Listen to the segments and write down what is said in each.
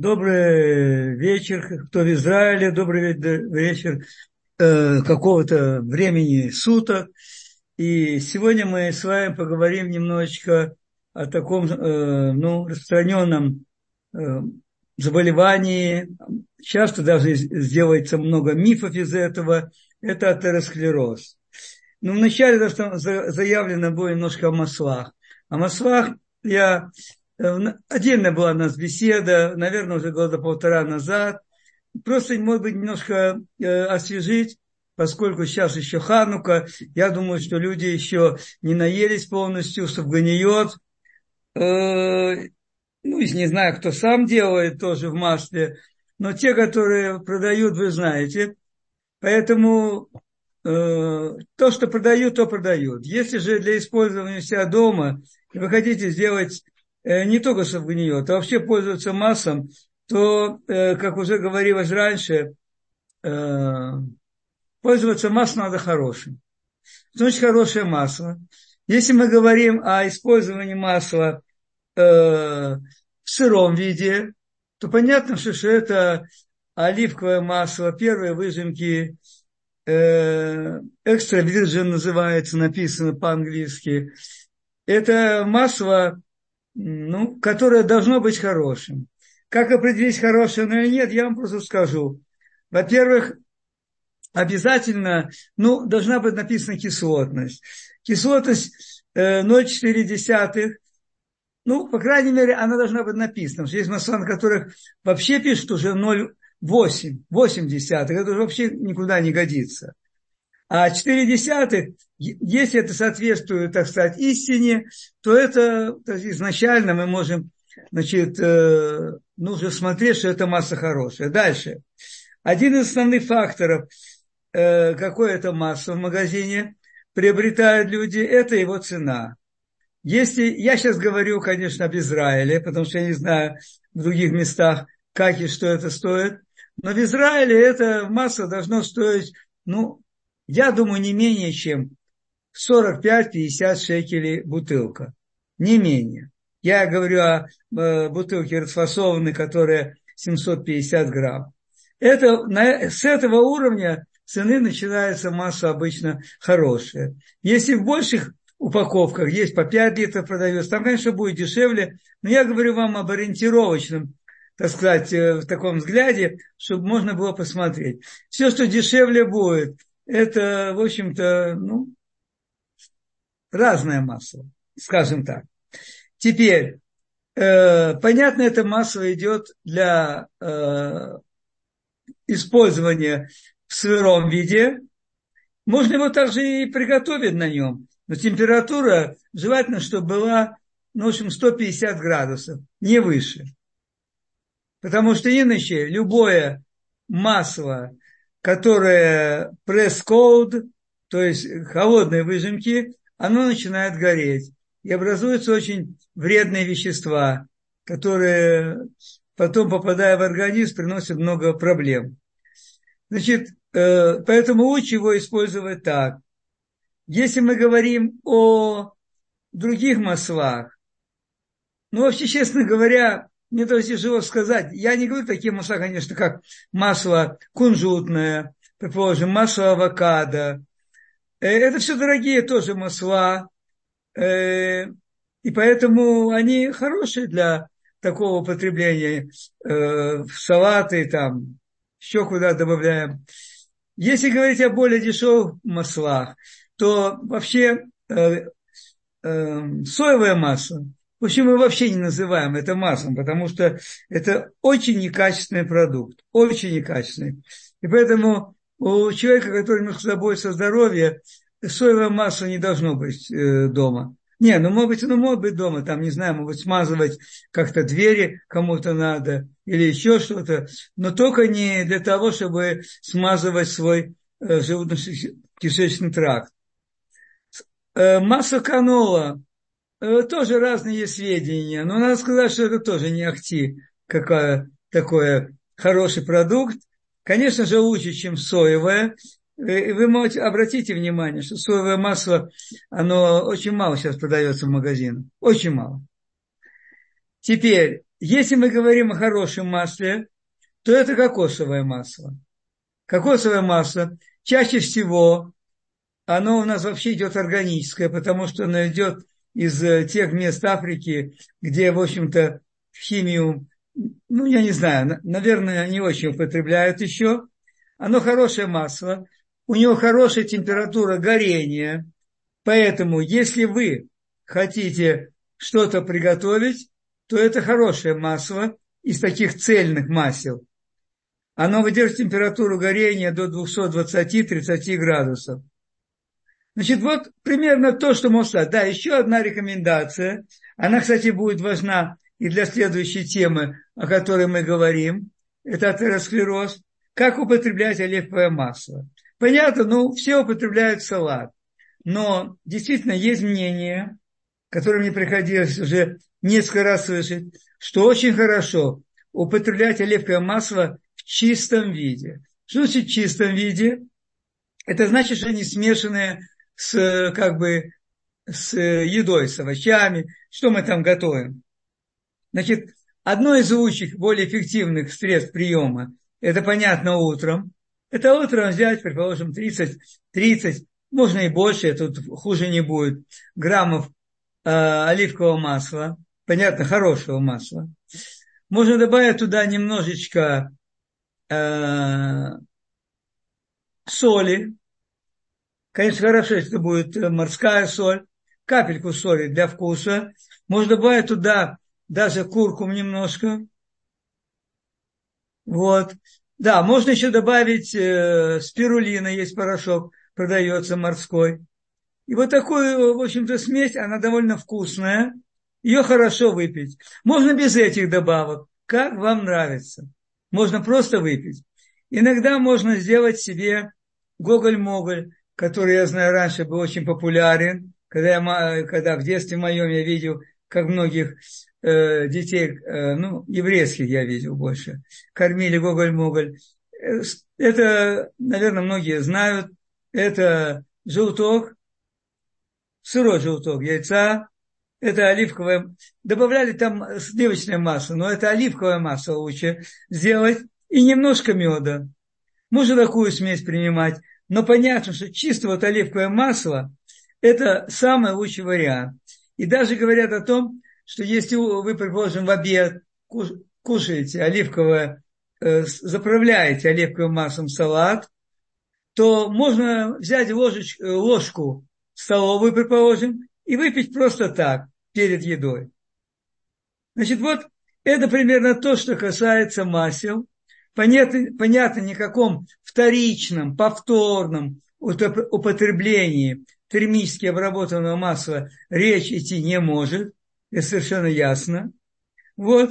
Добрый вечер, кто в Израиле, добрый вечер э, какого-то времени суток. И сегодня мы с вами поговорим немножечко о таком э, ну, распространенном э, заболевании. Часто даже сделается много мифов из этого. Это атеросклероз. Но ну, вначале заявлено было немножко о маслах. О маслах я Э, отдельно была у нас беседа, наверное, уже года полтора назад. Просто, может быть, немножко э, освежить, поскольку сейчас еще Ханука. Я думаю, что люди еще не наелись полностью, субганиот. Э, ну, не знаю, кто сам делает тоже в масле, но те, которые продают, вы знаете. Поэтому э, то, что продают, то продают. Если же для использования себя дома, и вы хотите сделать Э, не только савгниот, а вообще пользуются маслом, то, э, как уже говорилось раньше, э, пользоваться маслом надо хорошим. Значит, хорошее масло. Если мы говорим о использовании масла в сыром виде, то понятно, что, что это оливковое масло, первые выжимки, экстра virgin называется, написано по-английски. Это масло ну, которое должно быть хорошим. Как определить, хорошее оно или нет, я вам просто скажу. Во-первых, обязательно, ну, должна быть написана кислотность. Кислотность э, 0,4, ну, по крайней мере, она должна быть написана. Есть масла, на которых вообще пишут уже 0,8, 8 десятых. Это уже вообще никуда не годится. А 4 десятых, если это соответствует, так сказать, истине, то это то есть, изначально мы можем, значит, э, нужно смотреть, что это масса хорошая. Дальше. Один из основных факторов, э, какой это масса в магазине приобретают люди, это его цена. Если, я сейчас говорю, конечно, об Израиле, потому что я не знаю в других местах, как и что это стоит, но в Израиле эта масса должна стоить, ну, я думаю, не менее чем 45-50 шекелей бутылка. Не менее. Я говорю о э, бутылке расфасованной, которая 750 грамм. Это, на, с этого уровня цены начинается масса обычно хорошая. Если в больших упаковках есть по 5 литров продается, там, конечно, будет дешевле, но я говорю вам об ориентировочном, так сказать, э, в таком взгляде, чтобы можно было посмотреть. Все, что дешевле будет, это, в общем-то, ну, разное масло, скажем так. Теперь, э, понятно, это масло идет для э, использования в сыром виде. Можно его также и приготовить на нем. Но температура желательно, чтобы была, ну, в общем, 150 градусов, не выше. Потому что иначе любое масло, которое пресс-cold, то есть холодные выжимки, оно начинает гореть. И образуются очень вредные вещества, которые потом, попадая в организм, приносят много проблем. Значит, э, поэтому лучше его использовать так. Если мы говорим о других маслах, ну, вообще, честно говоря, мне тоже тяжело сказать. Я не говорю такие масла, конечно, как масло кунжутное, предположим, масло авокадо. Э, это все дорогие тоже масла. Э, и поэтому они хорошие для такого употребления э, в салаты, там, еще куда добавляем. Если говорить о более дешевых маслах, то вообще соевое масло – Почему мы вообще не называем это маслом? Потому что это очень некачественный продукт, очень некачественный. И поэтому у человека, который заботится о здоровье, соевое масло не должно быть э, дома. Не, ну может быть, оно может быть дома, там, не знаю, может смазывать как-то двери кому-то надо или еще что-то, но только не для того, чтобы смазывать свой э, желудочно-кишечный тракт. Э, масло канола тоже разные сведения, но надо сказать, что это тоже не ахти, какая такой хороший продукт. Конечно же, лучше, чем соевое. Э, вы можете, обратите внимание, что соевое масло, оно очень мало сейчас продается в магазинах. Очень мало. Теперь, если мы говорим о хорошем масле, то это кокосовое масло. Кокосовое масло чаще всего оно у нас вообще идет органическое, потому что оно идет из э, тех мест Африки, где, в общем-то, химию, ну, я не знаю, наверное, не очень употребляют еще. Оно хорошее масло, у него хорошая температура горения, поэтому если вы хотите что-то приготовить, то это хорошее масло из таких цельных масел. Оно выдерживает температуру горения до 220-30 градусов. Значит, вот примерно то, что сказать. Да, еще одна рекомендация. Она, кстати, будет важна и для следующей темы, о которой мы говорим. Это атеросклероз. Как употреблять оливковое масло? Понятно, ну, все употребляют салат. Но действительно есть мнение, которое мне приходилось уже несколько раз слышать, что очень хорошо употреблять оливковое масло в чистом виде. Что значит в чистом виде? Это значит, что они смешанные с, как бы, с едой, с овощами, что мы там готовим. Значит, одно из лучших, более эффективных средств приема, это понятно утром. Это утром взять, предположим, 30, 30, можно и больше, тут хуже не будет, граммов э, оливкового масла, понятно, хорошего масла. Можно добавить туда немножечко э, соли, Конечно, хорошо, если это будет э, морская соль, капельку соли для вкуса. Можно добавить туда даже куркум немножко. Вот. Да, можно еще добавить э, спирулина, есть порошок, продается морской. И вот такую, в общем-то, смесь, она довольно вкусная. Ее хорошо выпить. Можно без этих добавок, как вам нравится. Можно просто выпить. Иногда можно сделать себе гоголь-моголь который я знаю раньше был очень популярен, когда, я, когда в детстве моем я видел, как многих э, детей, э, ну, еврейских я видел больше, кормили гоголь-моголь. Э, это, наверное, многие знают, это желток, сырой желток яйца, это оливковое, добавляли там сливочное масло, но это оливковое масло лучше сделать, и немножко меда. Можно такую смесь принимать но понятно, что чисто вот оливковое масло – это самый лучший вариант. И даже говорят о том, что если вы, предположим, в обед кушаете оливковое, э, заправляете оливковым маслом салат, то можно взять ложечку, э, ложку столовую, предположим, и выпить просто так, перед едой. Значит, вот это примерно то, что касается масел – понятно, понятно никаком вторичном, повторном употреблении термически обработанного масла речь идти не может, это совершенно ясно. Вот.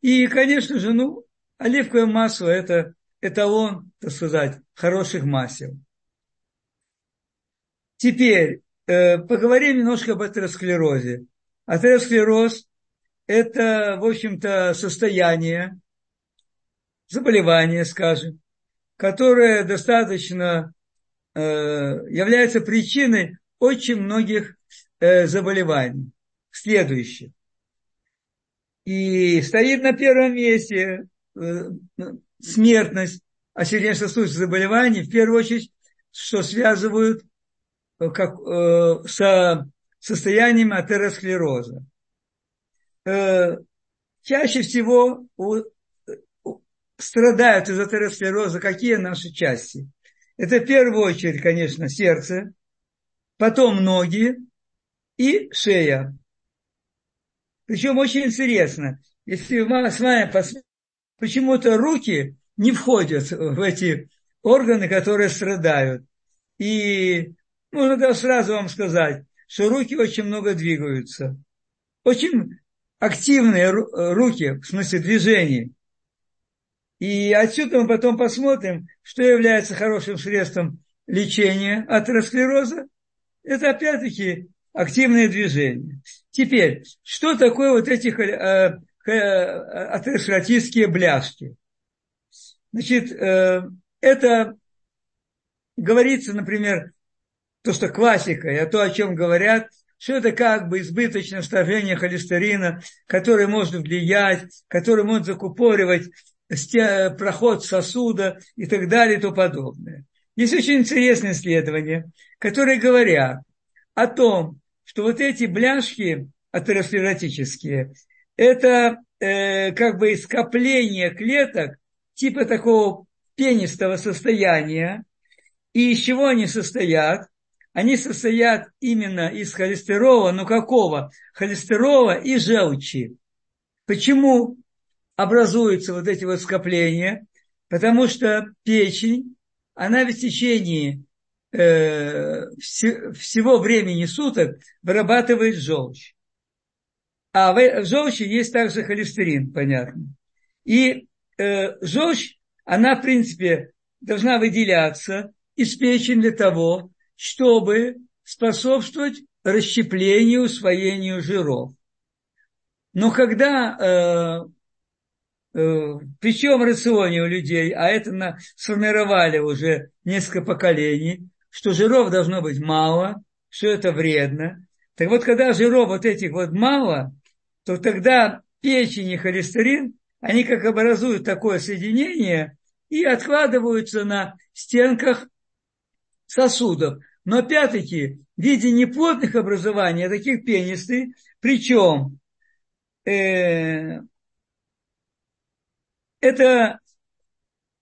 И, конечно же, ну, оливковое масло – это эталон, так сказать, хороших масел. Теперь э, поговорим немножко об атеросклерозе. Атеросклероз – это, в общем-то, состояние, заболевание, скажем, которое достаточно э, является причиной очень многих э, заболеваний. Следующее. И стоит на первом месте э, смертность от сердечно-сосудистых заболеваний, в первую очередь, что связывают э, как, э, с состоянием атеросклероза. Э, чаще всего у страдают из атеросклероза какие наши части? Это в первую очередь, конечно, сердце, потом ноги и шея. Причем очень интересно, если мы с вами посмотрим, почему-то руки не входят в эти органы, которые страдают. И можно даже сразу вам сказать, что руки очень много двигаются. Очень активные руки, в смысле движений. И отсюда мы потом посмотрим, что является хорошим средством лечения атеросклероза. Это опять-таки активные движения. Теперь, что такое вот эти э, э, атеросклеротические бляшки? Значит, э, это говорится, например, то, что классика, и то, о чем говорят что это как бы избыточное вторжение холестерина, которое может влиять, которое может закупоривать проход сосуда и так далее и тому подобное. Есть очень интересные исследования, которые говорят о том, что вот эти бляшки атеросклеротические, это э, как бы скопление клеток типа такого пенистого состояния. И из чего они состоят? Они состоят именно из холестерола, но какого? Холестерола и желчи. Почему образуются вот эти вот скопления? Потому что печень, она в течение э, всего времени суток вырабатывает желчь. А в желчи есть также холестерин, понятно. И э, желчь, она, в принципе, должна выделяться из печени для того, чтобы способствовать расщеплению, усвоению жиров. Но когда э, э, при чем рационе у людей, а это на, сформировали уже несколько поколений, что жиров должно быть мало, что это вредно. Так вот, когда жиров вот этих вот мало, то тогда печень и холестерин, они как образуют такое соединение и откладываются на стенках сосудов. Но опять-таки в виде неплотных образований, а таких пенистых, причем э, это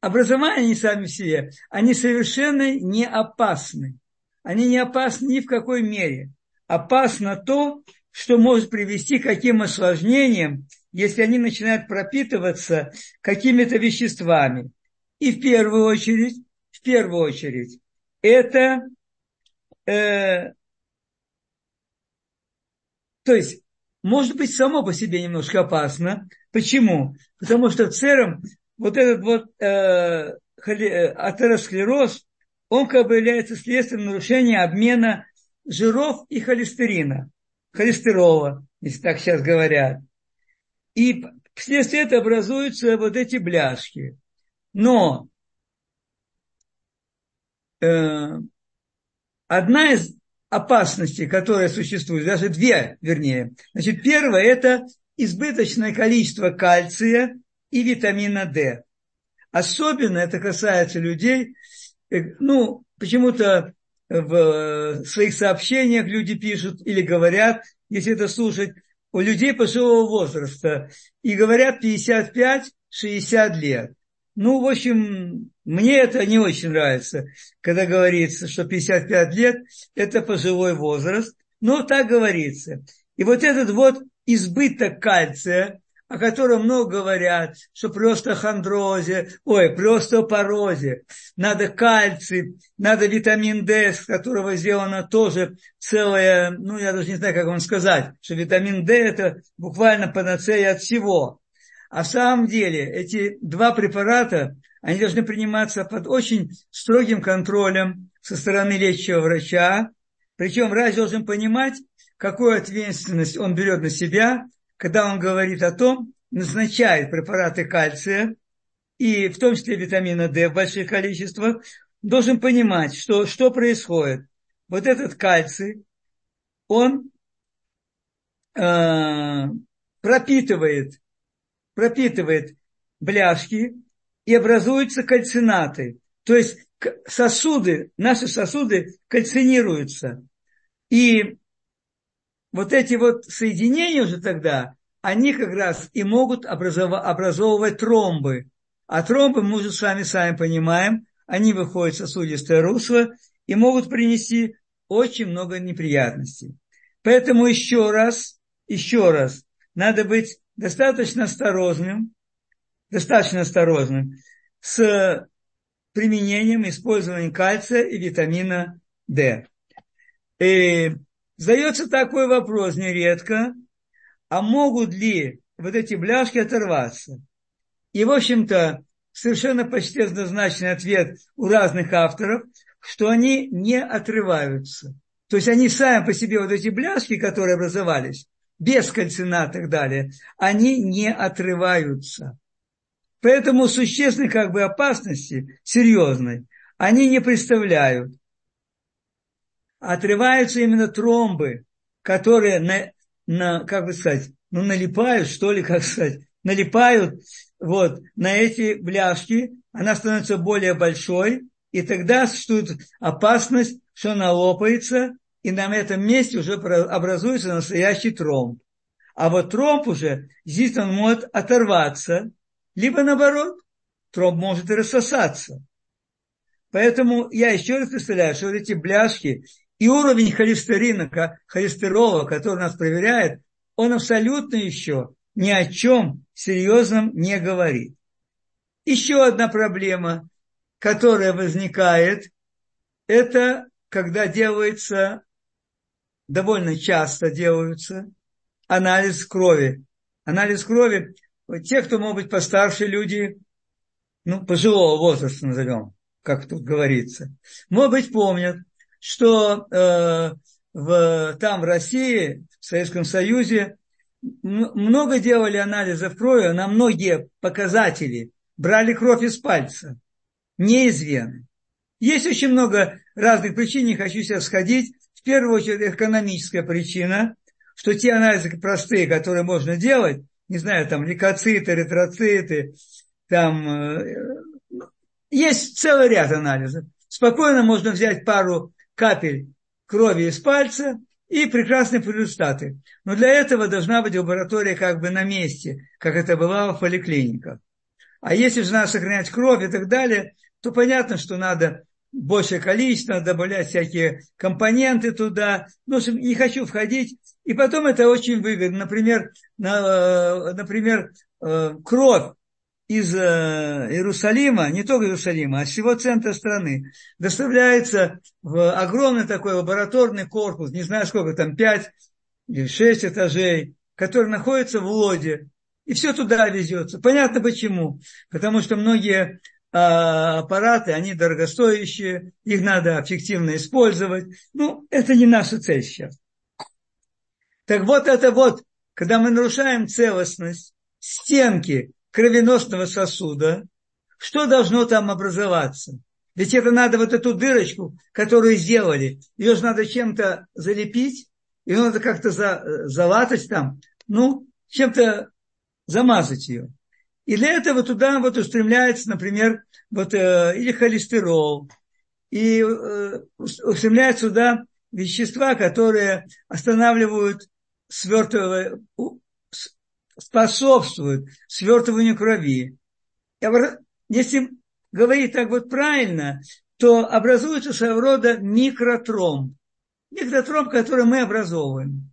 образования сами себе, они совершенно не опасны. Они не опасны ни в какой мере. Опасно то, что может привести к каким осложнениям, если они начинают пропитываться какими-то веществами. И в первую очередь, в первую очередь, это, э, то есть, может быть, само по себе немножко опасно. Почему? Потому что в целом вот этот вот э, э атеросклероз, он как бы является следствием нарушения обмена жиров и холестерина холестерола, если так сейчас говорят. И вследствие этого образуются вот эти бляшки. Но э, одна из опасностей, которая существует, даже две, вернее. Значит, первое – это избыточное количество кальция и витамина D. Особенно это касается людей, э, ну, почему-то в своих сообщениях люди пишут или говорят, если это слушать, у людей пожилого возраста, и говорят 55-60 лет. Ну, в общем, мне это не очень нравится, когда говорится, что 55 лет – это пожилой возраст, но так говорится. И вот этот вот избыток кальция, о котором много говорят, что просто хандрозе, ой, просто порозе, надо кальций, надо витамин D, с которого сделано тоже целое, ну, я даже не знаю, как вам сказать, что витамин D это буквально панацея от всего. А в самом деле эти два препарата, они должны приниматься под очень строгим контролем со стороны лечащего врача. Причем врач должен понимать, какую ответственность он берет на себя, когда он говорит о том, назначает препараты кальция, и в том числе витамина D в больших количествах, должен понимать, что, что происходит. Вот этот кальций, он э, пропитывает, пропитывает бляшки и образуются кальцинаты. То есть сосуды, наши сосуды кальцинируются. И вот эти вот соединения уже тогда, они как раз и могут образовывать тромбы. А тромбы, мы уже с вами сами понимаем, они выходят в сосудистое русло и могут принести очень много неприятностей. Поэтому еще раз, еще раз, надо быть достаточно осторожным, достаточно осторожным с применением, использованием кальция и витамина D. И Задается такой вопрос нередко, а могут ли вот эти бляшки оторваться? И, в общем-то, совершенно почти однозначный ответ у разных авторов, что они не отрываются. То есть они сами по себе, вот эти бляшки, которые образовались, без кальцина и так далее, они не отрываются. Поэтому существенной как бы опасности, серьезной, они не представляют отрываются именно тромбы, которые, на, на, как бы сказать, ну, налипают, что ли, как сказать, налипают вот, на эти бляшки, она становится более большой, и тогда существует опасность, что она лопается, и на этом месте уже образуется настоящий тромб. А вот тромб уже, здесь он может оторваться, либо наоборот, тромб может рассосаться. Поэтому я еще раз представляю, что вот эти бляшки и уровень холестерина, холестерола, который нас проверяет, он абсолютно еще ни о чем серьезном не говорит. Еще одна проблема, которая возникает, это когда делается, довольно часто делаются, анализ крови. Анализ крови, те, кто, может быть, постарше люди, ну, пожилого возраста назовем, как тут говорится, может быть, помнят, что э, в, там, в России, в Советском Союзе, много делали анализов крови, на многие показатели брали кровь из пальца, не из вены. Есть очень много разных причин, не хочу сейчас сходить. Первую очередь экономическая причина, что те анализы простые, которые можно делать, не знаю, там лейкоциты, эритроциты, там э, есть целый ряд анализов. Спокойно можно взять пару капель крови из пальца и прекрасные результаты. Но для этого должна быть лаборатория как бы на месте, как это бывало в поликлиниках. А если же надо сохранять кровь и так далее, то понятно, что надо большее количество, добавлять всякие компоненты туда. Ну, не хочу входить. И потом это очень выгодно. Например, на, э, например э, кровь из э, Иерусалима, не только Иерусалима, а всего центра страны, доставляется в огромный такой лабораторный корпус, не знаю сколько там, пять или шесть этажей, который находится в Лоде, и все туда везется. Понятно почему. Потому что многие аппараты, они дорогостоящие, их надо эффективно использовать. Ну, это не наша цель сейчас. Так вот это вот, когда мы нарушаем целостность стенки кровеносного сосуда, что должно там образоваться? Ведь это надо вот эту дырочку, которую сделали, ее же надо чем-то залепить, ее надо как-то за, залатать там, ну, чем-то замазать ее. И для этого туда вот устремляется, например, вот, э, или холестерол, и э, устремляются туда вещества, которые останавливают свертывание, способствуют свертыванию крови. Если говорить так вот правильно, то образуется своего рода микротромб. Микротромб, который мы образовываем.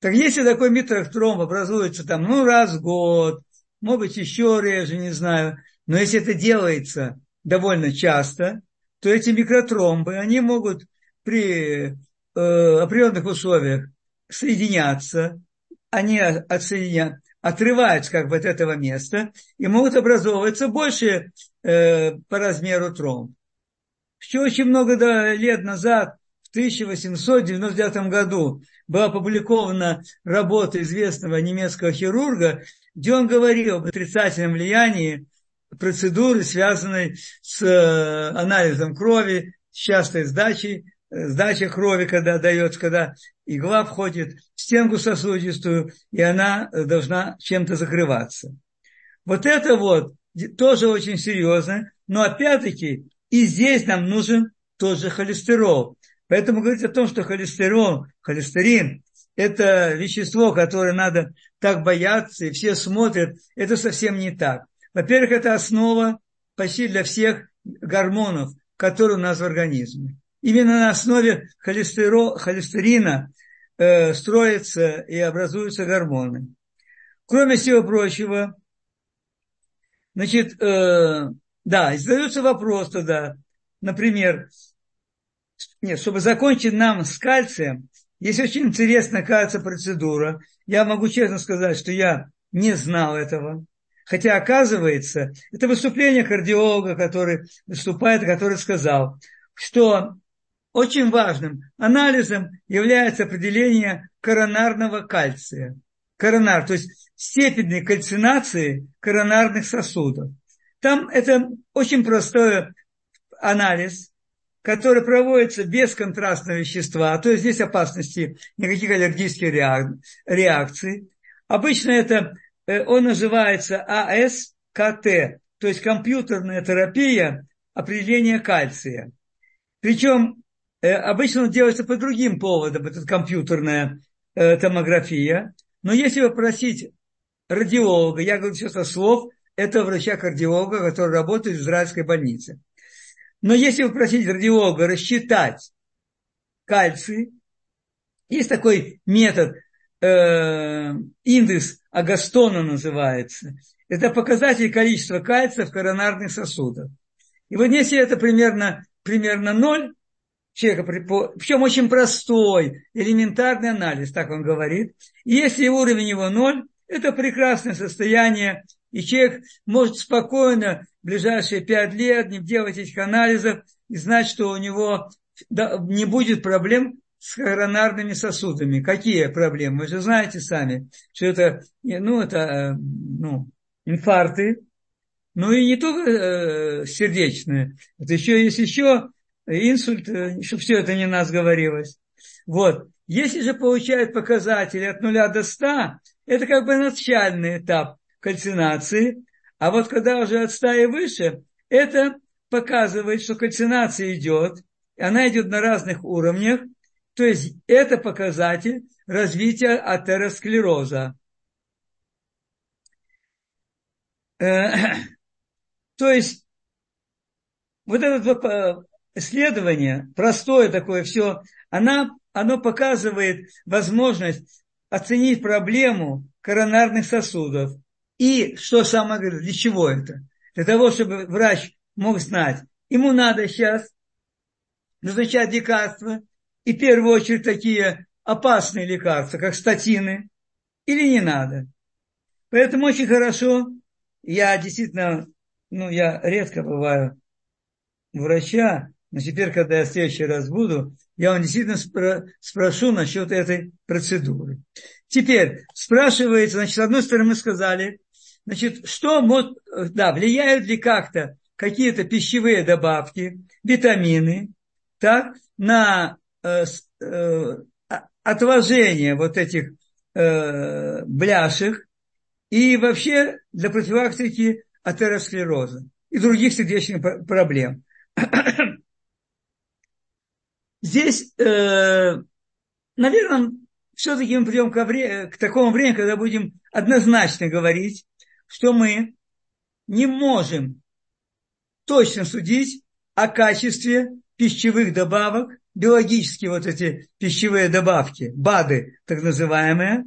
Так если такой микротромб образуется там, ну, раз в год, может быть, еще реже, не знаю, но если это делается довольно часто, то эти микротромбы, они могут при э, определенных условиях соединяться, они отсоединят, отрываются как бы от этого места и могут образовываться больше э, по размеру тромб. Еще очень много да, лет назад, в 1899 году, была опубликована работа известного немецкого хирурга, где он говорил об отрицательном влиянии процедуры, связанной с э, анализом крови, с частой сдачей сдача крови, когда дается, когда игла входит в стенку сосудистую, и она должна чем-то закрываться. Вот это вот тоже очень серьезно, но опять-таки и здесь нам нужен тоже холестерол. Поэтому говорить о том, что холестерол, холестерин – это вещество, которое надо так бояться, и все смотрят, это совсем не так. Во-первых, это основа почти для всех гормонов, которые у нас в организме. Именно на основе холестерина э, строятся и образуются гормоны. Кроме всего прочего, значит, э, да, задается вопрос тогда, например, нет, чтобы закончить нам с кальцием, есть очень интересная, кажется, процедура. Я могу честно сказать, что я не знал этого. Хотя, оказывается, это выступление кардиолога, который выступает, который сказал, что очень важным анализом является определение коронарного кальция. Коронар, то есть степени кальцинации коронарных сосудов. Там это очень простой анализ. который проводится без контрастного вещества, то есть здесь опасности никаких аллергических реакций. Обычно это, он называется АСКТ, то есть компьютерная терапия определения кальция. Причем э, обычно делается по другим поводам, это компьютерная э, томография. Но если попросить радиолога, я говорю сейчас о слов, это врача-кардиолога, который работает в израильской больнице. Но если попросить радиолога рассчитать кальций, есть такой метод, э, индекс Агастона называется. Это показатель количества кальция в коронарных сосудах. И вот если это примерно, примерно ноль, человека, причем очень простой, элементарный анализ, так он говорит. И если уровень его ноль, это прекрасное состояние, и человек может спокойно в ближайшие пять лет не делать этих анализов и знать, что у него не будет проблем с коронарными сосудами. Какие проблемы? Вы же знаете сами, что это, ну, это э, ну, инфаркты, ну и не только э, сердечные, это еще есть еще инсульт, э, чтобы все это не нас говорилось. Вот. Если же получают показатели от 0 до 100, это как бы начальный этап кальцинации, а вот когда уже от 100 и выше, это показывает, что кальцинация идет, она идет на разных уровнях, то есть это показатель развития атеросклероза. Э, то есть вот это исследование, простое такое все, она, оно показывает возможность оценить проблему коронарных сосудов. И, что самое главное, для чего это? Для того, чтобы врач мог знать, ему надо сейчас назначать лекарства, и в первую очередь такие опасные лекарства, как статины, или не надо. Поэтому очень хорошо, я действительно, ну, я редко бываю врача, но теперь, когда я в следующий раз буду, я вам действительно спро- спрошу насчет этой процедуры. Теперь спрашивается, значит, с одной стороны мы сказали, значит, что может, да, влияют ли как-то какие-то пищевые добавки, витамины, так, на отложение вот этих э, бляшек и вообще для профилактики атеросклероза и других сердечных проблем. Здесь, э, наверное, все-таки мы придем к, к такому времени, когда будем однозначно говорить, что мы не можем точно судить о качестве пищевых добавок, биологические вот эти пищевые добавки, БАДы, так называемые,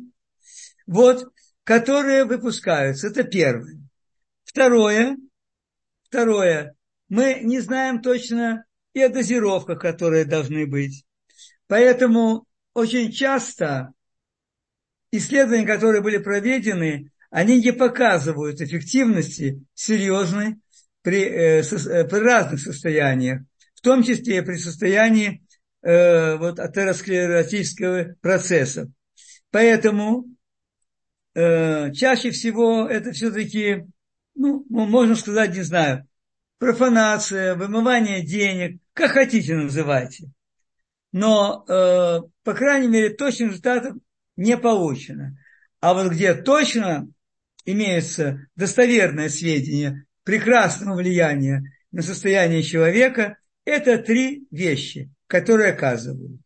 вот, которые выпускаются. Это первое. Второе, второе, мы не знаем точно и о дозировках, которые должны быть. Поэтому очень часто исследования, которые были проведены, они не показывают эффективности серьезной при, э, со, э, при разных состояниях, в том числе при состоянии э, вот, атеросклеротического процесса. Поэтому э, чаще всего это все-таки, ну, можно сказать, не знаю, профанация, вымывание денег, как хотите называйте. Но, э, по крайней мере, точных результатов не получено. А вот где точно имеются достоверные сведения прекрасного влияния на состояние человека, это три вещи, которые оказывают.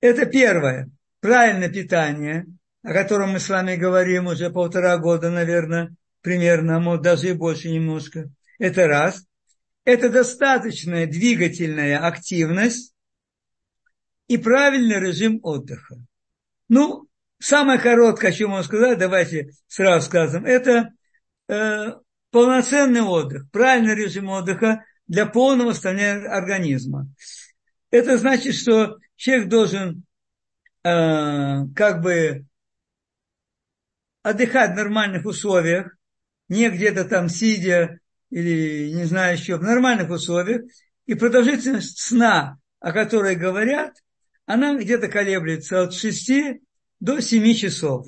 Это первое, правильное питание, о котором мы с вами говорим уже полтора года, наверное, примерно, а может даже и больше немножко. Это раз это достаточная двигательная активность и правильный режим отдыха. Ну, самое короткое, о чем можно сказать, давайте сразу скажем, это э, полноценный отдых, правильный режим отдыха для полного восстановления организма. Это значит, что человек должен э, как бы отдыхать в нормальных условиях, не где-то там сидя или, не знаю, еще в нормальных условиях, и продолжительность сна, о которой говорят, она где-то колеблется от 6 до 7 часов.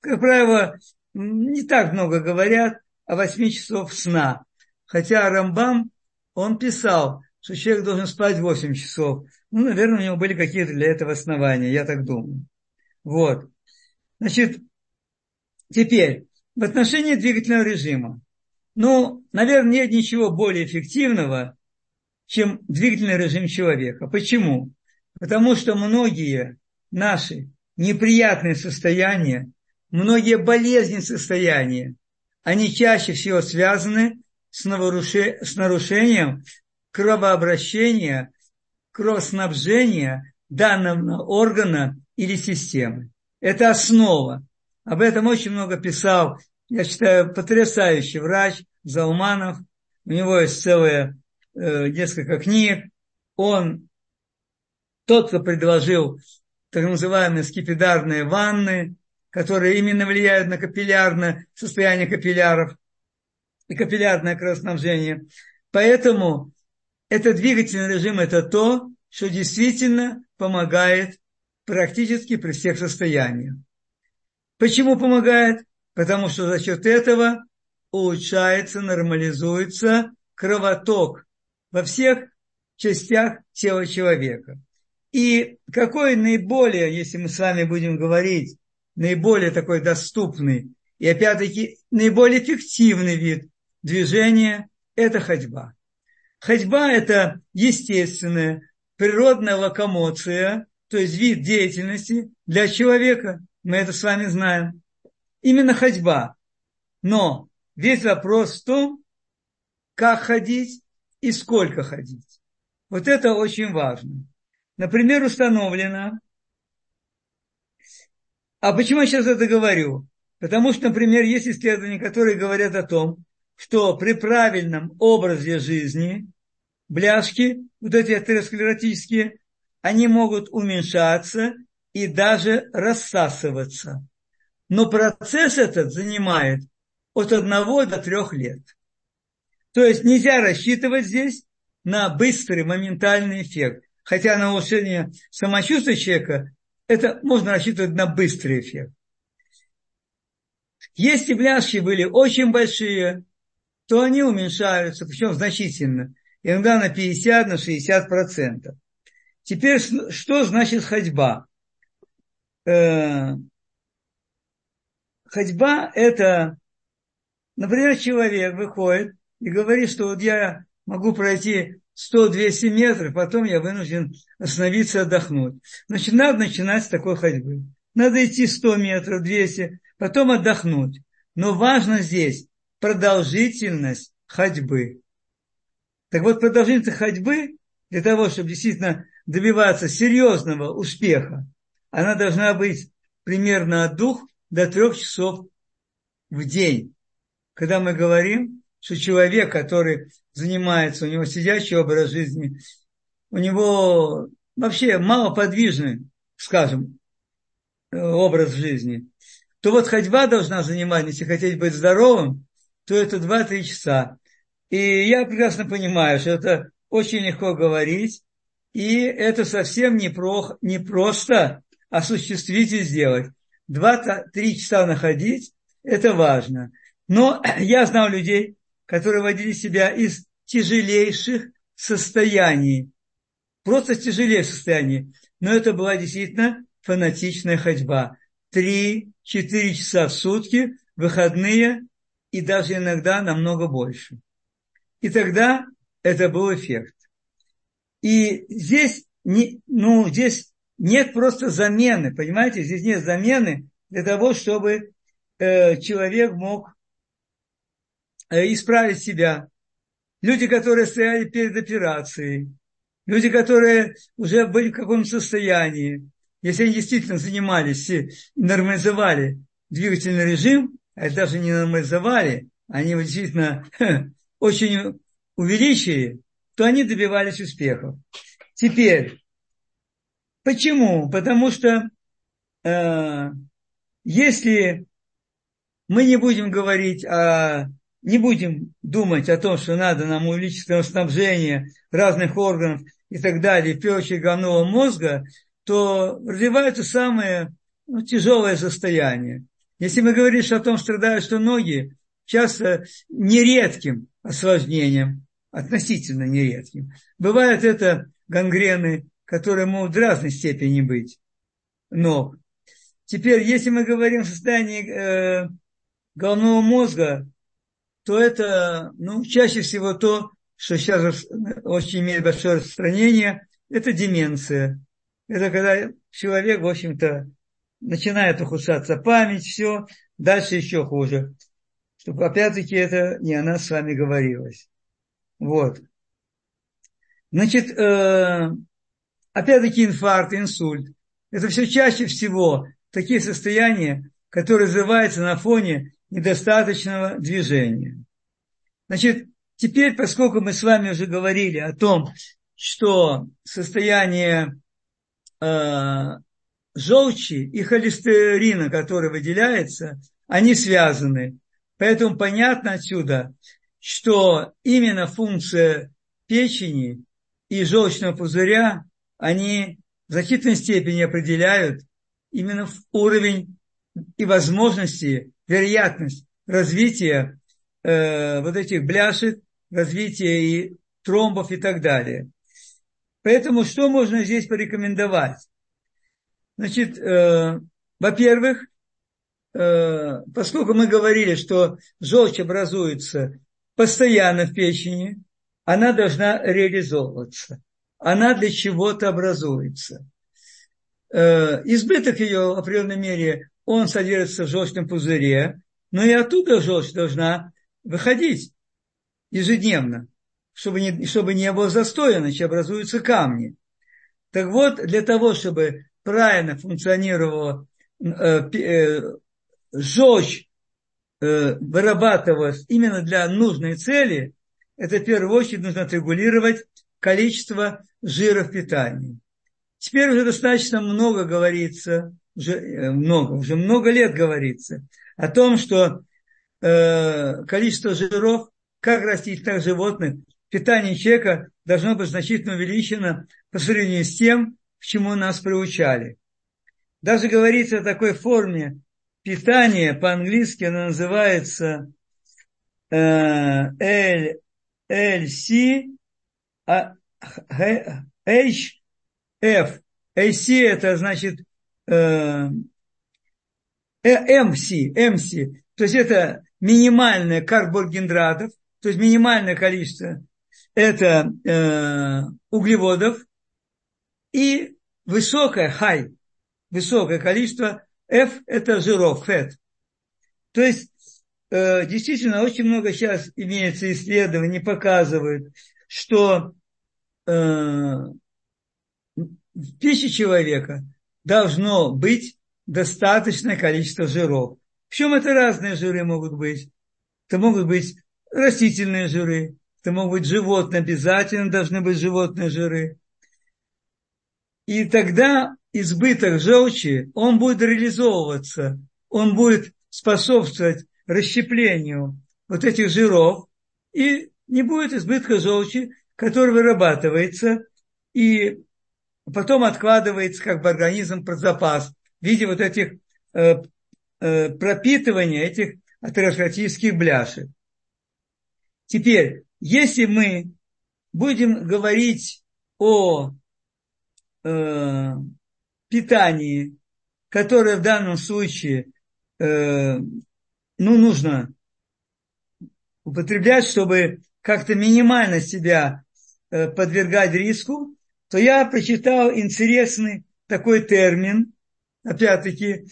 Как правило, не так много говорят о 8 часов сна. Хотя Рамбам, он писал, что человек должен спать 8 часов. Ну, наверное, у него были какие-то для этого основания, я так думаю. Вот. Значит, теперь, в отношении двигательного режима. Ну, наверное, нет ничего более эффективного, чем двигательный режим человека. Почему? Потому что многие наши неприятные состояния, многие болезненные состояния, они чаще всего связаны с нарушением кровообращения, кровоснабжения данного органа или системы. Это основа. Об этом очень много писал, я считаю, потрясающий врач Зауманов. У него есть целое э, несколько книг. Он тот, кто предложил так называемые скипидарные ванны, которые именно влияют на капиллярное состояние капилляров и капиллярное кровоснабжение. Поэтому этот двигательный режим – это то, что действительно помогает практически при всех состояниях. Почему помогает? Потому что за счет этого улучшается, нормализуется кровоток во всех частях тела человека. И какой наиболее, если мы с вами будем говорить, наиболее такой доступный и опять-таки наиболее эффективный вид движения – это ходьба. Ходьба – это естественная, природная локомоция, то есть вид деятельности для человека. Мы это с вами знаем. Именно ходьба. Но весь вопрос в том, как ходить и сколько ходить. Вот это очень важно. Например, установлено, а почему я сейчас это говорю? Потому что, например, есть исследования, которые говорят о том, что при правильном образе жизни бляшки, вот эти атеросклеротические, они могут уменьшаться и даже рассасываться. Но процесс этот занимает от одного до трех лет. То есть нельзя рассчитывать здесь на быстрый моментальный эффект. Хотя на улучшение самочувствия человека это можно рассчитывать на быстрый эффект. Если бляшки были очень большие, то они уменьшаются, причем значительно. Иногда на 50, на 60 процентов. Теперь, что значит ходьба? Э, ходьба – это, например, человек выходит и говорит, что вот я могу пройти 100-200 метров, потом я вынужден остановиться, отдохнуть. Значит, надо начинать с такой ходьбы. Надо идти 100 метров, 200, потом отдохнуть. Но важно здесь продолжительность ходьбы. Так вот, продолжительность ходьбы для того, чтобы действительно добиваться серьезного успеха, она должна быть примерно от двух до трех часов в день. Когда мы говорим, что человек, который занимается, у него сидящий образ жизни, у него вообще малоподвижный, скажем, образ жизни, то вот ходьба должна занимать, если хотеть быть здоровым, то это 2-3 часа. И я прекрасно понимаю, что это очень легко говорить, и это совсем не, про, не просто осуществить и сделать. Два-три часа находить – это важно. Но я знал людей, которые водили себя из тяжелейших состояний. Просто тяжелейших состояний. Но это была действительно фанатичная ходьба. Три-четыре часа в сутки, выходные и даже иногда намного больше. И тогда это был эффект. И здесь, не, ну, здесь нет просто замены, понимаете, здесь нет замены для того, чтобы э, человек мог э, исправить себя. Люди, которые стояли перед операцией, люди, которые уже были в каком-то состоянии, если они действительно занимались и нормализовали двигательный режим, это даже не нормализовали, они действительно очень увеличили, то они добивались успехов. Теперь, почему? Потому что э, если мы не будем говорить о не будем думать о том, что надо нам увеличить снабжение разных органов и так далее, очередь головного мозга, то развиваются самые ну, тяжелые состояния. Если мы говорим о том, страдают что ноги, часто нередким осложнением, относительно нередким. Бывают это гангрены, которые могут в разной степени быть. Но теперь, если мы говорим о состоянии э, головного мозга, то это ну, чаще всего то, что сейчас очень имеет большое распространение, это деменция. Это когда человек, в общем-то, начинает ухудшаться память, все, дальше еще хуже. Чтобы опять-таки это не о нас с вами говорилось. Вот. Значит, э, опять-таки инфаркт, инсульт. Это все чаще всего такие состояния, которые развиваются на фоне недостаточного движения. Значит, теперь, поскольку мы с вами уже говорили о том, что состояние э, желчи и холестерина, который выделяется, они связаны. Поэтому понятно отсюда, что именно функция печени и желчного пузыря, они в значительной степени определяют именно уровень и возможности, вероятность развития э, вот этих бляшек, развития и тромбов и так далее. Поэтому что можно здесь порекомендовать? Значит, э, во-первых, э, поскольку мы говорили, что желчь образуется постоянно в печени, она должна реализовываться. Она для чего-то образуется. Э, избыток ее в определенной мере, он содержится в желчном пузыре, но и оттуда желчь должна выходить ежедневно, чтобы не, чтобы не было застоя, иначе образуются камни. Так вот, для того, чтобы правильно функционировала э, э, желчь, э, вырабатывалась именно для нужной цели, это в первую очередь нужно отрегулировать количество жира в питании. Теперь уже достаточно много говорится, уже много, уже много лет говорится о том, что э, количество жиров, как растительных, так и животных, в питании человека должно быть значительно увеличено по сравнению с тем, к чему нас приучали. Даже говорится о такой форме питания, по-английски она называется э, LC HF. AC это значит э, MC, MC, то есть это минимальное карбогидратов, то есть минимальное количество это э, углеводов, и высокое, high, высокое количество, F – это жиров, fat. То есть, э, действительно, очень много сейчас имеется исследований, показывают, что э, в пище человека должно быть достаточное количество жиров. Причем это разные жиры могут быть. Это могут быть растительные жиры, это могут быть животные, обязательно должны быть животные жиры. И тогда избыток желчи, он будет реализовываться, он будет способствовать расщеплению вот этих жиров, и не будет избытка желчи, который вырабатывается и потом откладывается как бы организм под запас в виде вот этих э, э, пропитывания этих атеросклеротических бляшек. Теперь, если мы будем говорить о э, питании, которое в данном случае э, ну, нужно употреблять, чтобы как-то минимально себя э, подвергать риску, то я прочитал интересный такой термин, опять-таки,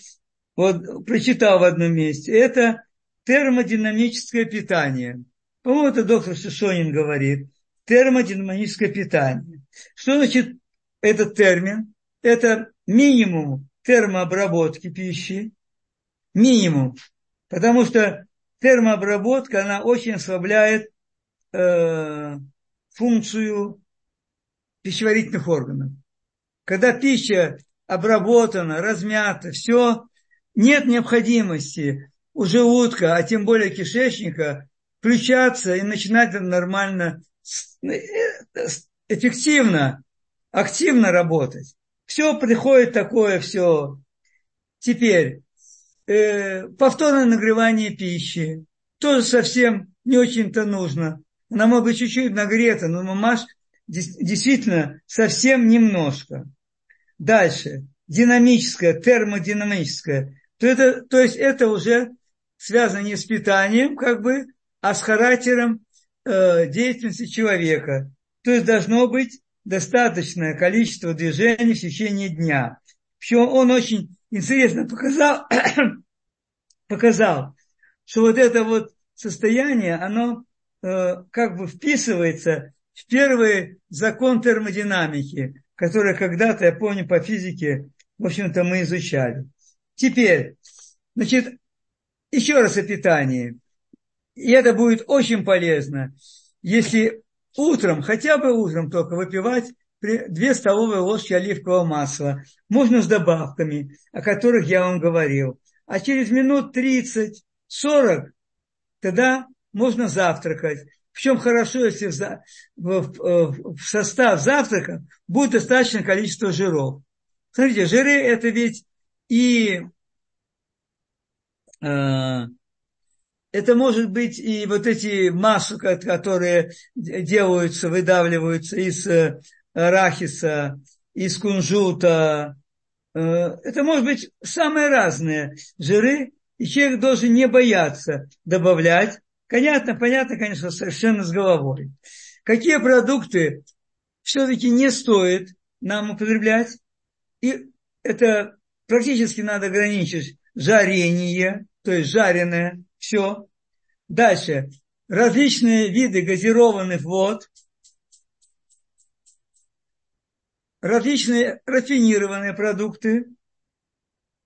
вот прочитал в одном месте, это термодинамическое питание. По-моему, это доктор Шишонин говорит. Термодинамическое питание. Что значит этот термин, это минимум термообработки пищи, минимум, потому что термообработка, она очень ослабляет э, функцию пищеварительных органов. Когда пища обработана, размята, все, нет необходимости у желудка, а тем более кишечника, включаться и начинать нормально, э, эффективно активно работать. Все приходит такое, все. Теперь, э, повторное нагревание пищи. Тоже совсем не очень-то нужно. Она может быть чуть-чуть нагрета, но мамаш действительно совсем немножко. Дальше. Динамическое, термодинамическое. То, это, то есть это уже связано не с питанием, как бы, а с характером э, деятельности человека. То есть должно быть достаточное количество движений в течение дня. Причем он очень интересно показал, показал, что вот это вот состояние, оно э, как бы вписывается в первый закон термодинамики, который когда-то, я помню, по физике, в общем-то, мы изучали. Теперь, значит, еще раз о питании. И это будет очень полезно, если утром, хотя бы утром только выпивать 2 столовые ложки оливкового масла. Можно с добавками, о которых я вам говорил. А через минут 30-40 тогда можно завтракать. Причем хорошо, если в, в, в состав завтрака будет достаточное количество жиров. Смотрите, жиры это ведь и э, это может быть и вот эти массы, которые делаются, выдавливаются из э, арахиса, из кунжута. Э, это может быть самые разные жиры, и человек должен не бояться добавлять. Понятно, понятно, конечно, совершенно с головой. Какие продукты все-таки не стоит нам употреблять? И это практически надо ограничить жарение, то есть жареное, все. Дальше. Различные виды газированных вод, различные рафинированные продукты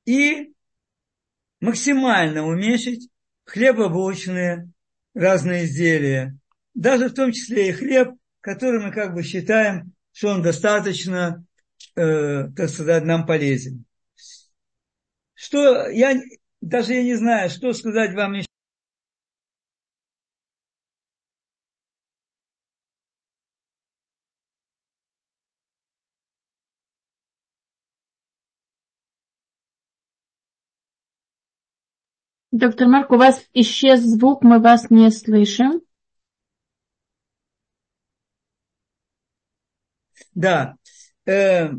и максимально уменьшить хлебобулочные разные изделия. Даже в том числе и хлеб, который мы как бы считаем, что он достаточно, э, так сказать, нам полезен. Что я даже я не знаю, что сказать вам еще. Доктор Марк, у вас исчез звук, мы вас не слышим. Да. Э,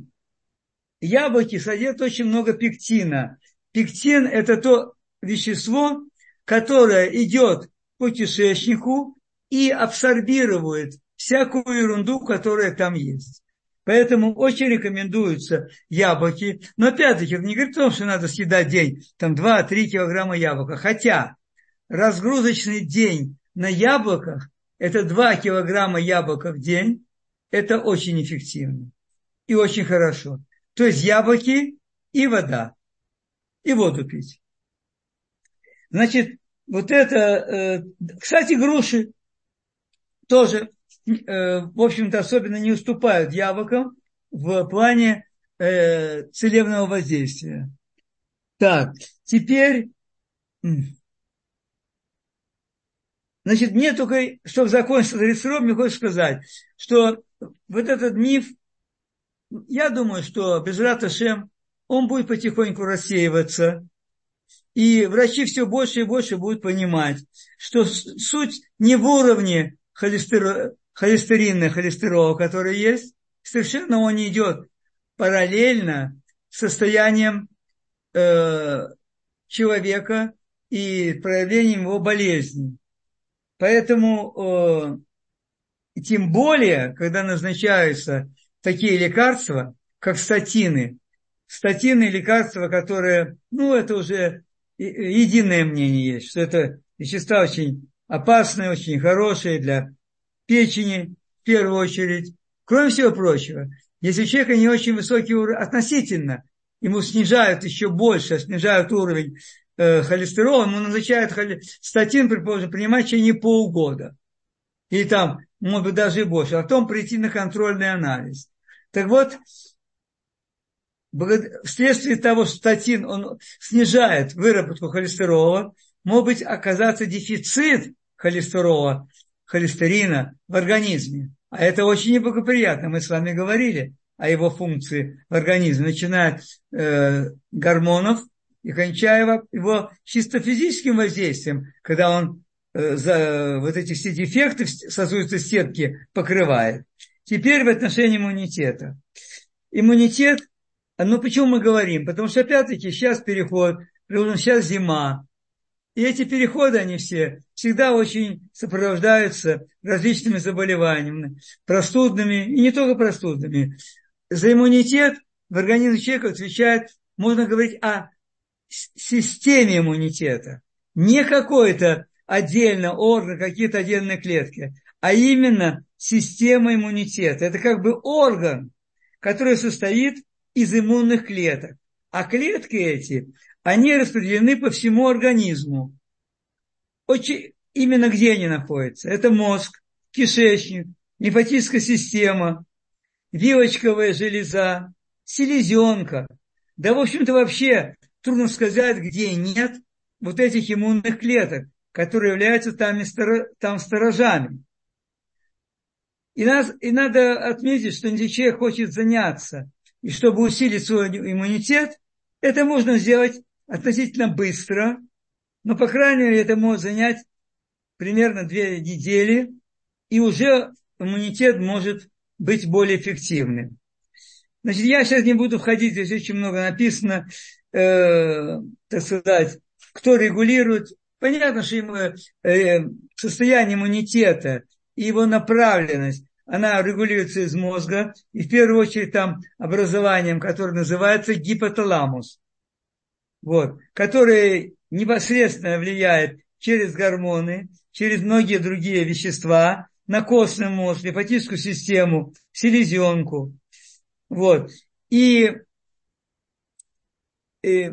яблоки содержат очень много пектина. Пектин – это то вещество, которое идет по кишечнику и абсорбирует всякую ерунду, которая там есть. Поэтому очень рекомендуются яблоки. Но опять-таки, не говорит о том, что надо съедать день, там 2-3 килограмма яблока. Хотя разгрузочный день на яблоках, это 2 килограмма яблока в день, это очень эффективно и очень хорошо. То есть яблоки и вода, и воду пить. Значит, вот это, э, кстати, груши тоже Э, в общем-то, особенно не уступают яблокам в плане э, целебного воздействия. Так, теперь, значит, мне только, чтобы закончить этот мне хочется сказать, что вот этот миф, я думаю, что без Раташем он будет потихоньку рассеиваться, и врачи все больше и больше будут понимать, что суть не в уровне холестерола, холестерина, холестерола, который есть, совершенно он не идет параллельно состоянием э, человека и проявлением его болезни. Поэтому э, тем более, когда назначаются такие лекарства, как статины, статины лекарства, которые, ну, это уже единое мнение есть, что это вещества очень опасные, очень хорошие для печени в первую очередь. Кроме всего прочего, если у человека не очень высокий уровень относительно, ему снижают еще больше, снижают уровень э, холестерола, ему назначают холи... статин, предположим, принимать в течение полгода. И там, может быть, даже и больше. А потом прийти на контрольный анализ. Так вот, вследствие того, что статин он снижает выработку холестерола, может быть оказаться дефицит холестерола, холестерина в организме. А это очень неблагоприятно. Мы с вами говорили о его функции в организме, начиная от э, гормонов и кончая его чисто физическим воздействием, когда он э, за вот эти все дефекты сосудистой стенки покрывает. Теперь в отношении иммунитета. Иммунитет, ну почему мы говорим? Потому что опять-таки сейчас переход, сейчас зима, и эти переходы, они все всегда очень сопровождаются различными заболеваниями, простудными и не только простудными. За иммунитет в организме человека отвечает, можно говорить о системе иммунитета. Не какой-то отдельно орган, какие-то отдельные клетки, а именно система иммунитета. Это как бы орган, который состоит из иммунных клеток. А клетки эти, они распределены по всему организму. Очень, именно где они находятся? Это мозг, кишечник, лимфатическая система, вилочковая железа, селезенка. Да, в общем-то, вообще трудно сказать, где нет вот этих иммунных клеток, которые являются там, там сторожами. И, нас, и надо отметить, что если человек хочет заняться, и чтобы усилить свой иммунитет, это можно сделать относительно быстро, но, по крайней мере, это может занять примерно две недели, и уже иммунитет может быть более эффективным. Значит, я сейчас не буду входить, здесь очень много написано, э, так сказать, кто регулирует. Понятно, что ему, э, состояние иммунитета и его направленность, она регулируется из мозга, и в первую очередь там образованием, которое называется гипоталамус вот, который непосредственно влияет через гормоны, через многие другие вещества на костный мозг, лимфатическую систему, селезенку. Вот. И, и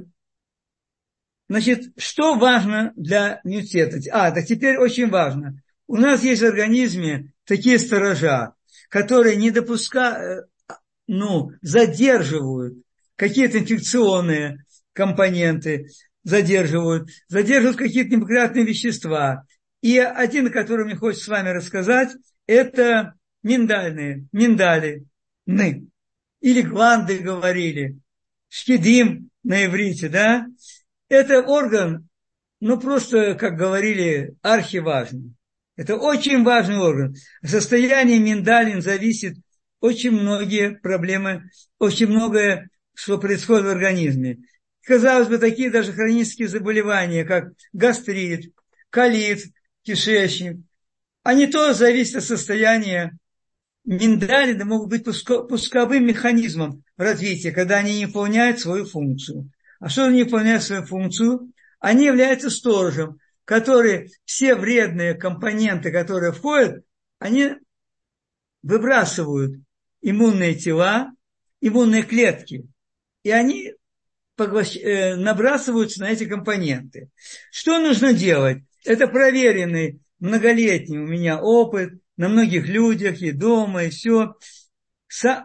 значит, что важно для иммунитета? А, так теперь очень важно. У нас есть в организме такие сторожа, которые не допускают, ну, задерживают какие-то инфекционные компоненты задерживают, задерживают какие-то неприятные вещества. И один, о котором мне хочется с вами рассказать, это миндальные, миндали, ны. Или гланды говорили, шкидим на иврите, да? Это орган, ну просто, как говорили, архиважный. Это очень важный орган. Состояние миндалин зависит очень многие проблемы, очень многое, что происходит в организме казалось бы, такие даже хронические заболевания, как гастрит, колит, кишечник, они тоже зависят от состояния миндалины, могут быть пусковым механизмом развития, когда они не выполняют свою функцию. А что они выполняют свою функцию? Они являются сторожем, который все вредные компоненты, которые входят, они выбрасывают иммунные тела, иммунные клетки. И они поглощ... Э, набрасываются на эти компоненты. Что нужно делать? Это проверенный многолетний у меня опыт на многих людях и дома, и все.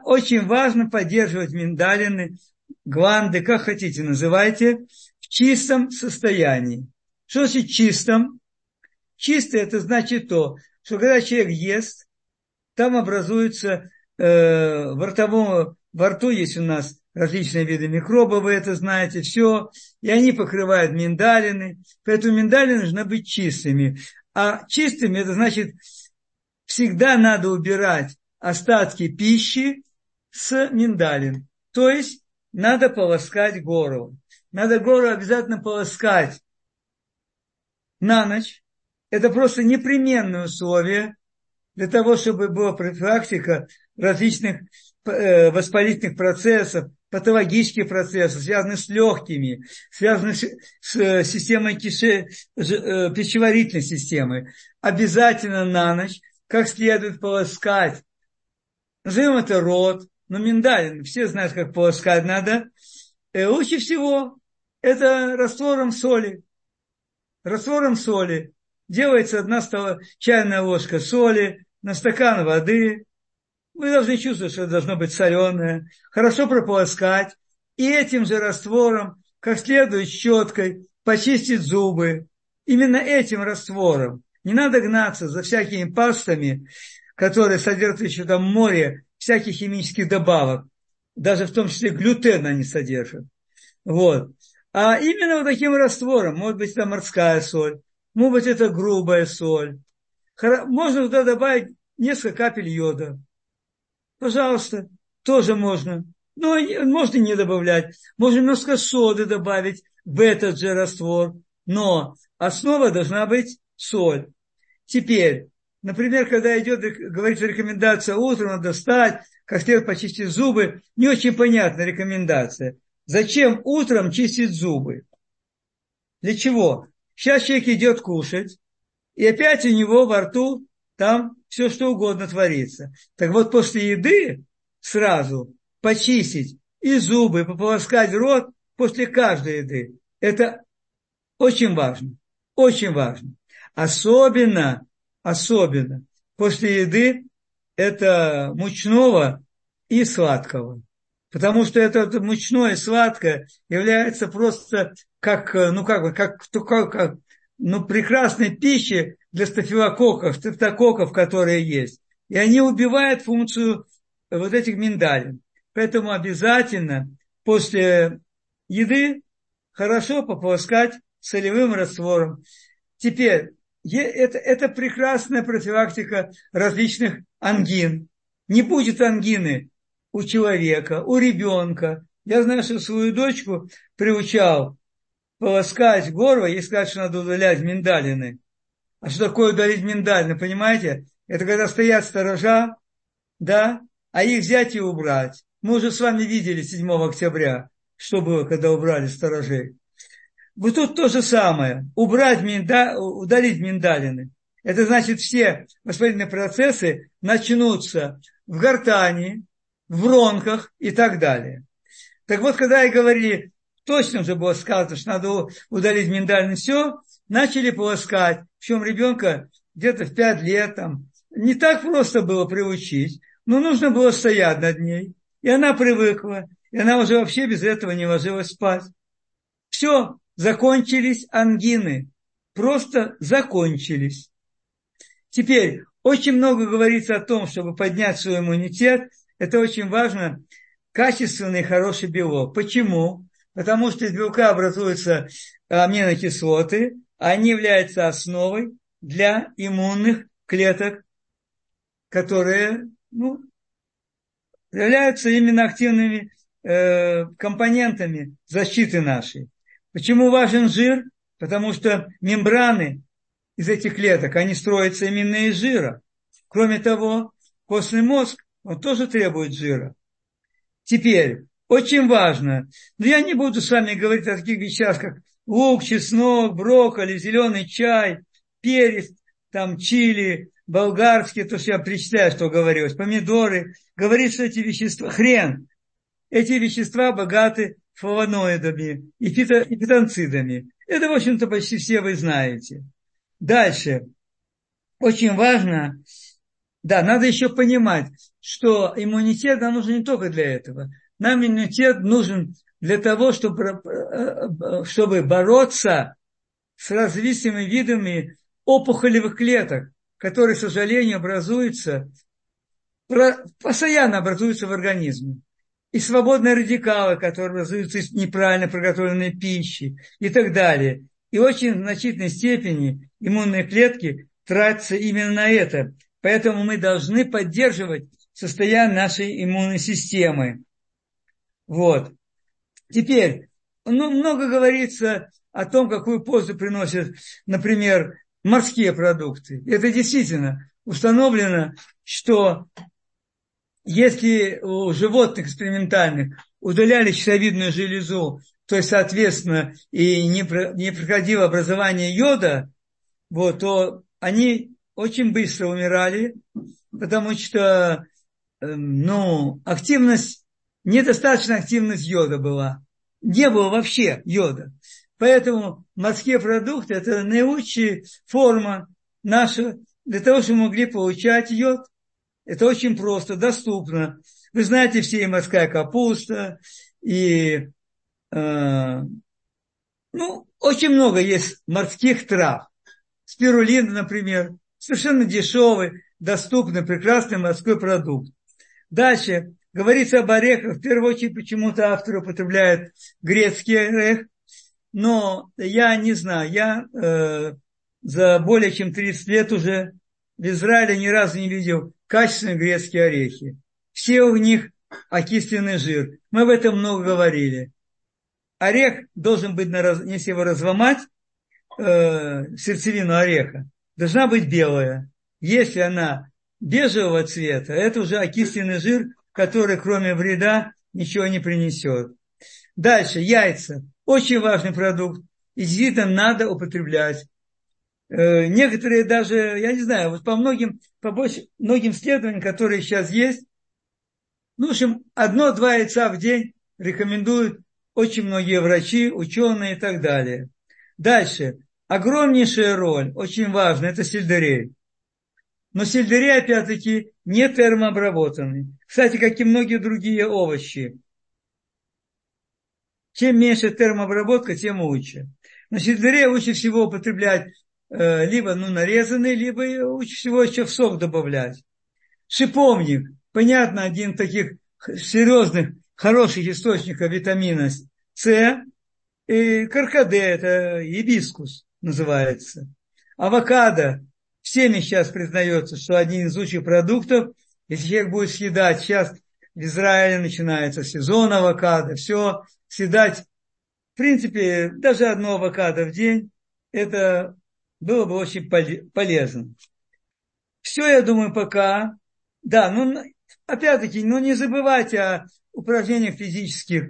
Очень важно поддерживать миндалины, гланды, как хотите называйте, в чистом состоянии. Что значит чистом? Чистый это значит то, что когда человек ест, там образуется э, во ртовом, во рту есть у нас различные виды микробов, вы это знаете, все, и они покрывают миндалины, поэтому миндалины должны быть чистыми. А чистыми это значит, всегда надо убирать остатки пищи с миндалин. То есть надо полоскать гору. Надо гору обязательно полоскать на ночь. Это просто непременное условие для того, чтобы была профилактика различных э, воспалительных процессов, патологические процессы, связанные с легкими, связанные с, э, системой кише, э, пищеварительной системы, обязательно на ночь как следует полоскать. Назовем это рот, но миндалин, все знают, как полоскать надо. И лучше всего это раствором соли. Раствором соли. Делается одна чайная ложка соли на стакан воды, вы должны чувствовать, что это должно быть соленое, хорошо прополоскать, и этим же раствором, как следует щеткой, почистить зубы. Именно этим раствором. Не надо гнаться за всякими пастами, которые содержат еще там море всяких химических добавок. Даже в том числе глютен они содержат. Вот. А именно вот таким раствором, может быть, это морская соль, Может быть, это грубая соль. Можно туда добавить несколько капель йода. Пожалуйста, тоже можно. Но можно не добавлять. Можно немножко соды добавить в этот же раствор. Но основа должна быть соль. Теперь, например, когда идет, говорится рекомендация утром, надо встать, как следует почистить зубы, не очень понятна рекомендация. Зачем утром чистить зубы? Для чего? Сейчас человек идет кушать, и опять у него во рту там все что угодно творится. Так вот, после еды сразу почистить и зубы, пополоскать рот после каждой еды. Это очень важно. Очень важно. Особенно, особенно после еды это мучного и сладкого. Потому что это мучное сладкое является просто как, ну как, как, как, как ну, прекрасной пищей для стафилококков, стафтококков, которые есть. И они убивают функцию вот этих миндалин. Поэтому обязательно после еды хорошо пополоскать солевым раствором. Теперь, это, это прекрасная профилактика различных ангин. Не будет ангины у человека, у ребенка. Я знаю, что свою дочку приучал полоскать горло и сказать, что надо удалять миндалины. А что такое удалить миндалины, понимаете? Это когда стоят сторожа, да, а их взять и убрать. Мы уже с вами видели 7 октября, что было, когда убрали сторожей. Вот тут то же самое. Убрать минда, удалить миндалины. Это значит, все воспалительные процессы начнутся в гортани, в бронках и так далее. Так вот, когда и говорили, точно уже было сказано, что надо удалить миндальное все, начали полоскать. Причем ребенка где-то в 5 лет там. Не так просто было приучить, но нужно было стоять над ней. И она привыкла. И она уже вообще без этого не ложилась спать. Все, закончились ангины. Просто закончились. Теперь, очень много говорится о том, чтобы поднять свой иммунитет. Это очень важно. Качественный хороший белок. Почему? Потому что из белка образуются аминокислоты. Они являются основой для иммунных клеток, которые ну, являются именно активными э, компонентами защиты нашей. Почему важен жир? Потому что мембраны из этих клеток, они строятся именно из жира. Кроме того, костный мозг, он тоже требует жира. Теперь, очень важно, но я не буду с вами говорить о таких вещах, как лук, чеснок, брокколи, зеленый чай, перец, там чили, болгарский, то, что я причитаю, что говорилось, помидоры. Говорит, что эти вещества, хрен, эти вещества богаты флавоноидами и, фито, и фитонцидами. Это, в общем-то, почти все вы знаете. Дальше. Очень важно, да, надо еще понимать, что иммунитет нам нужен не только для этого. Нам иммунитет нужен для того, чтобы, чтобы бороться с различными видами опухолевых клеток, которые, к сожалению, образуются, постоянно образуются в организме и свободные радикалы, которые образуются из неправильно приготовленной пищи и так далее. И очень в значительной степени иммунные клетки тратятся именно на это. Поэтому мы должны поддерживать состояние нашей иммунной системы. Вот. Теперь, ну, много говорится о том, какую пользу приносят, например, морские продукты. Это действительно установлено, что если у животных экспериментальных удаляли щитовидную железу, то есть, соответственно, и не, не проходило образование йода, вот, то они очень быстро умирали, потому что, эм, ну, активность, недостаточно активность йода была. Не было вообще йода. Поэтому морские продукты – это наилучшая форма наша для того, чтобы могли получать йод. Это очень просто, доступно. Вы знаете, все и морская капуста, и э, ну, очень много есть морских трав. Спирулин, например, совершенно дешевый, доступный, прекрасный морской продукт. Дальше говорится об орехах. В первую очередь почему-то автор употребляет грецкий орех, но я не знаю, я э, за более чем 30 лет уже в Израиле ни разу не видел качественные грецкие орехи. Все у них окисленный жир. Мы об этом много говорили. Орех должен быть, если его разломать, э, сердцевину ореха, должна быть белая. Если она бежевого цвета, это уже окисленный жир, который кроме вреда ничего не принесет. Дальше, яйца. Очень важный продукт. И действительно надо употреблять. Э, некоторые даже, я не знаю, вот по многим, по больше, многим исследованиям, которые сейчас есть, ну, в общем, одно-два яйца в день рекомендуют очень многие врачи, ученые и так далее. Дальше. Огромнейшая роль, очень важная, это сельдерей. Но сельдерей, опять-таки, не термообработанный. Кстати, как и многие другие овощи. Чем меньше термообработка, тем лучше. Но сельдерей лучше всего употреблять э, либо ну, нарезанный, либо лучше всего еще в сок добавлять. Шиповник, понятно, один из таких серьезных, хороших источников витамина С. И каркаде, это ибискус называется. Авокадо, всеми сейчас признается, что один из лучших продуктов, если человек будет съедать, сейчас в Израиле начинается сезон авокадо, все, съедать, в принципе, даже одно авокадо в день, это было бы очень полезно. Все, я думаю, пока. Да, ну, опять-таки, ну, не забывайте о упражнениях физических,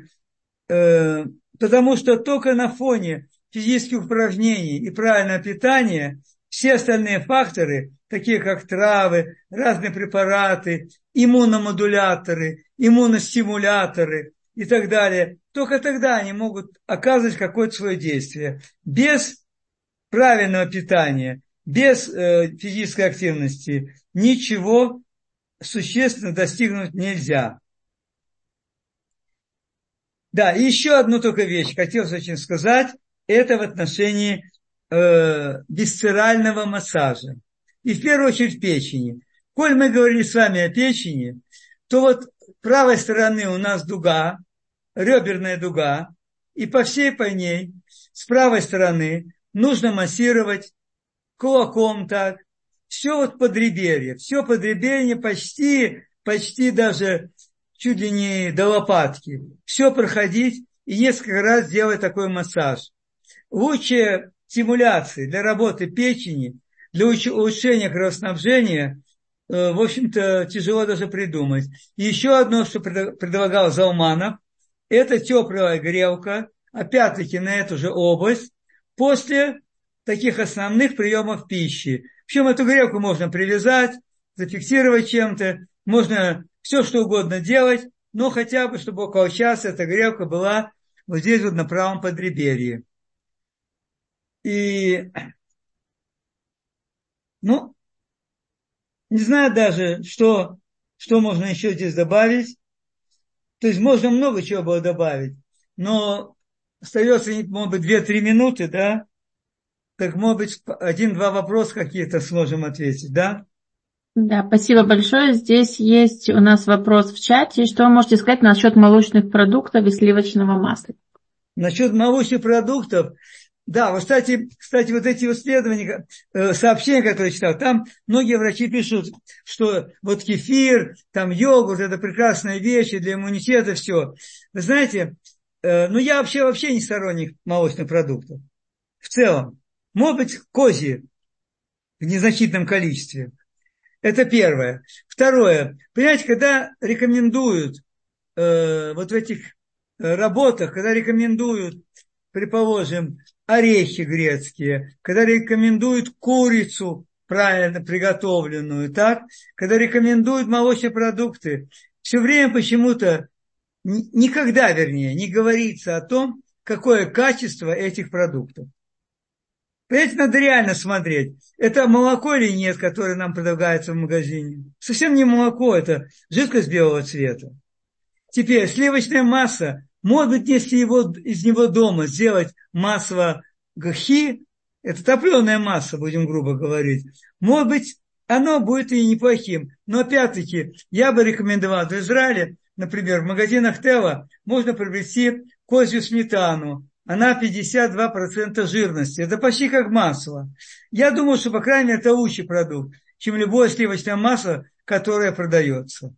э, потому что только на фоне физических упражнений и правильного питания – все остальные факторы, такие как травы, разные препараты, иммуномодуляторы, иммуностимуляторы и так далее, только тогда они могут оказывать какое-то свое действие. Без правильного питания, без э, физической активности ничего существенно достигнуть нельзя. Да, еще одну только вещь хотелось очень сказать, это в отношении э, висцерального массажа. И в первую очередь печени. Коль мы говорили с вами о печени, то вот правой стороны у нас дуга, реберная дуга, и по всей по ней с правой стороны нужно массировать кулаком так, все вот подреберье, все подреберье почти, почти даже чуть ли не до лопатки. Все проходить и несколько раз делать такой массаж. Лучше стимуляции, для работы печени, для улучшения кровоснабжения, э, в общем-то, тяжело даже придумать. И еще одно, что предлагал Залманов, это теплая грелка, опять-таки на эту же область, после таких основных приемов пищи. Причем эту грелку можно привязать, зафиксировать чем-то, можно все что угодно делать, но хотя бы, чтобы около часа эта грелка была вот здесь вот на правом подреберье. И, ну, не знаю даже, что, что можно еще здесь добавить. То есть можно много чего было добавить, но остается, может быть, 2-3 минуты, да? Так, может быть, один-два вопроса какие-то сможем ответить, да? Да, спасибо большое. Здесь есть у нас вопрос в чате. Что вы можете сказать насчет молочных продуктов и сливочного масла? Насчет молочных продуктов, да, вот, кстати, кстати, вот эти исследования, э, сообщения, которые я читал, там многие врачи пишут, что вот кефир, там йогурт, это прекрасные вещи для иммунитета, все. Вы знаете, э, ну я вообще, вообще не сторонник молочных продуктов. В целом. Может быть, козьи в незначительном количестве. Это первое. Второе. Понимаете, когда рекомендуют э, вот в этих работах, когда рекомендуют, предположим, орехи грецкие, когда рекомендуют курицу правильно приготовленную, так, когда рекомендуют молочные продукты, все время почему-то, никогда, вернее, не говорится о том, какое качество этих продуктов. Понимаете, надо реально смотреть, это молоко или нет, которое нам предлагается в магазине. Совсем не молоко, это жидкость белого цвета. Теперь сливочная масса может быть, если его, из него дома сделать масло гахи, это топленая масса, будем грубо говорить, может быть, оно будет и неплохим. Но опять-таки, я бы рекомендовал в Израиле, например, в магазинах Тела можно приобрести козью сметану, она 52% жирности. Это почти как масло. Я думаю, что, по крайней мере, это лучший продукт, чем любое сливочное масло, которое продается.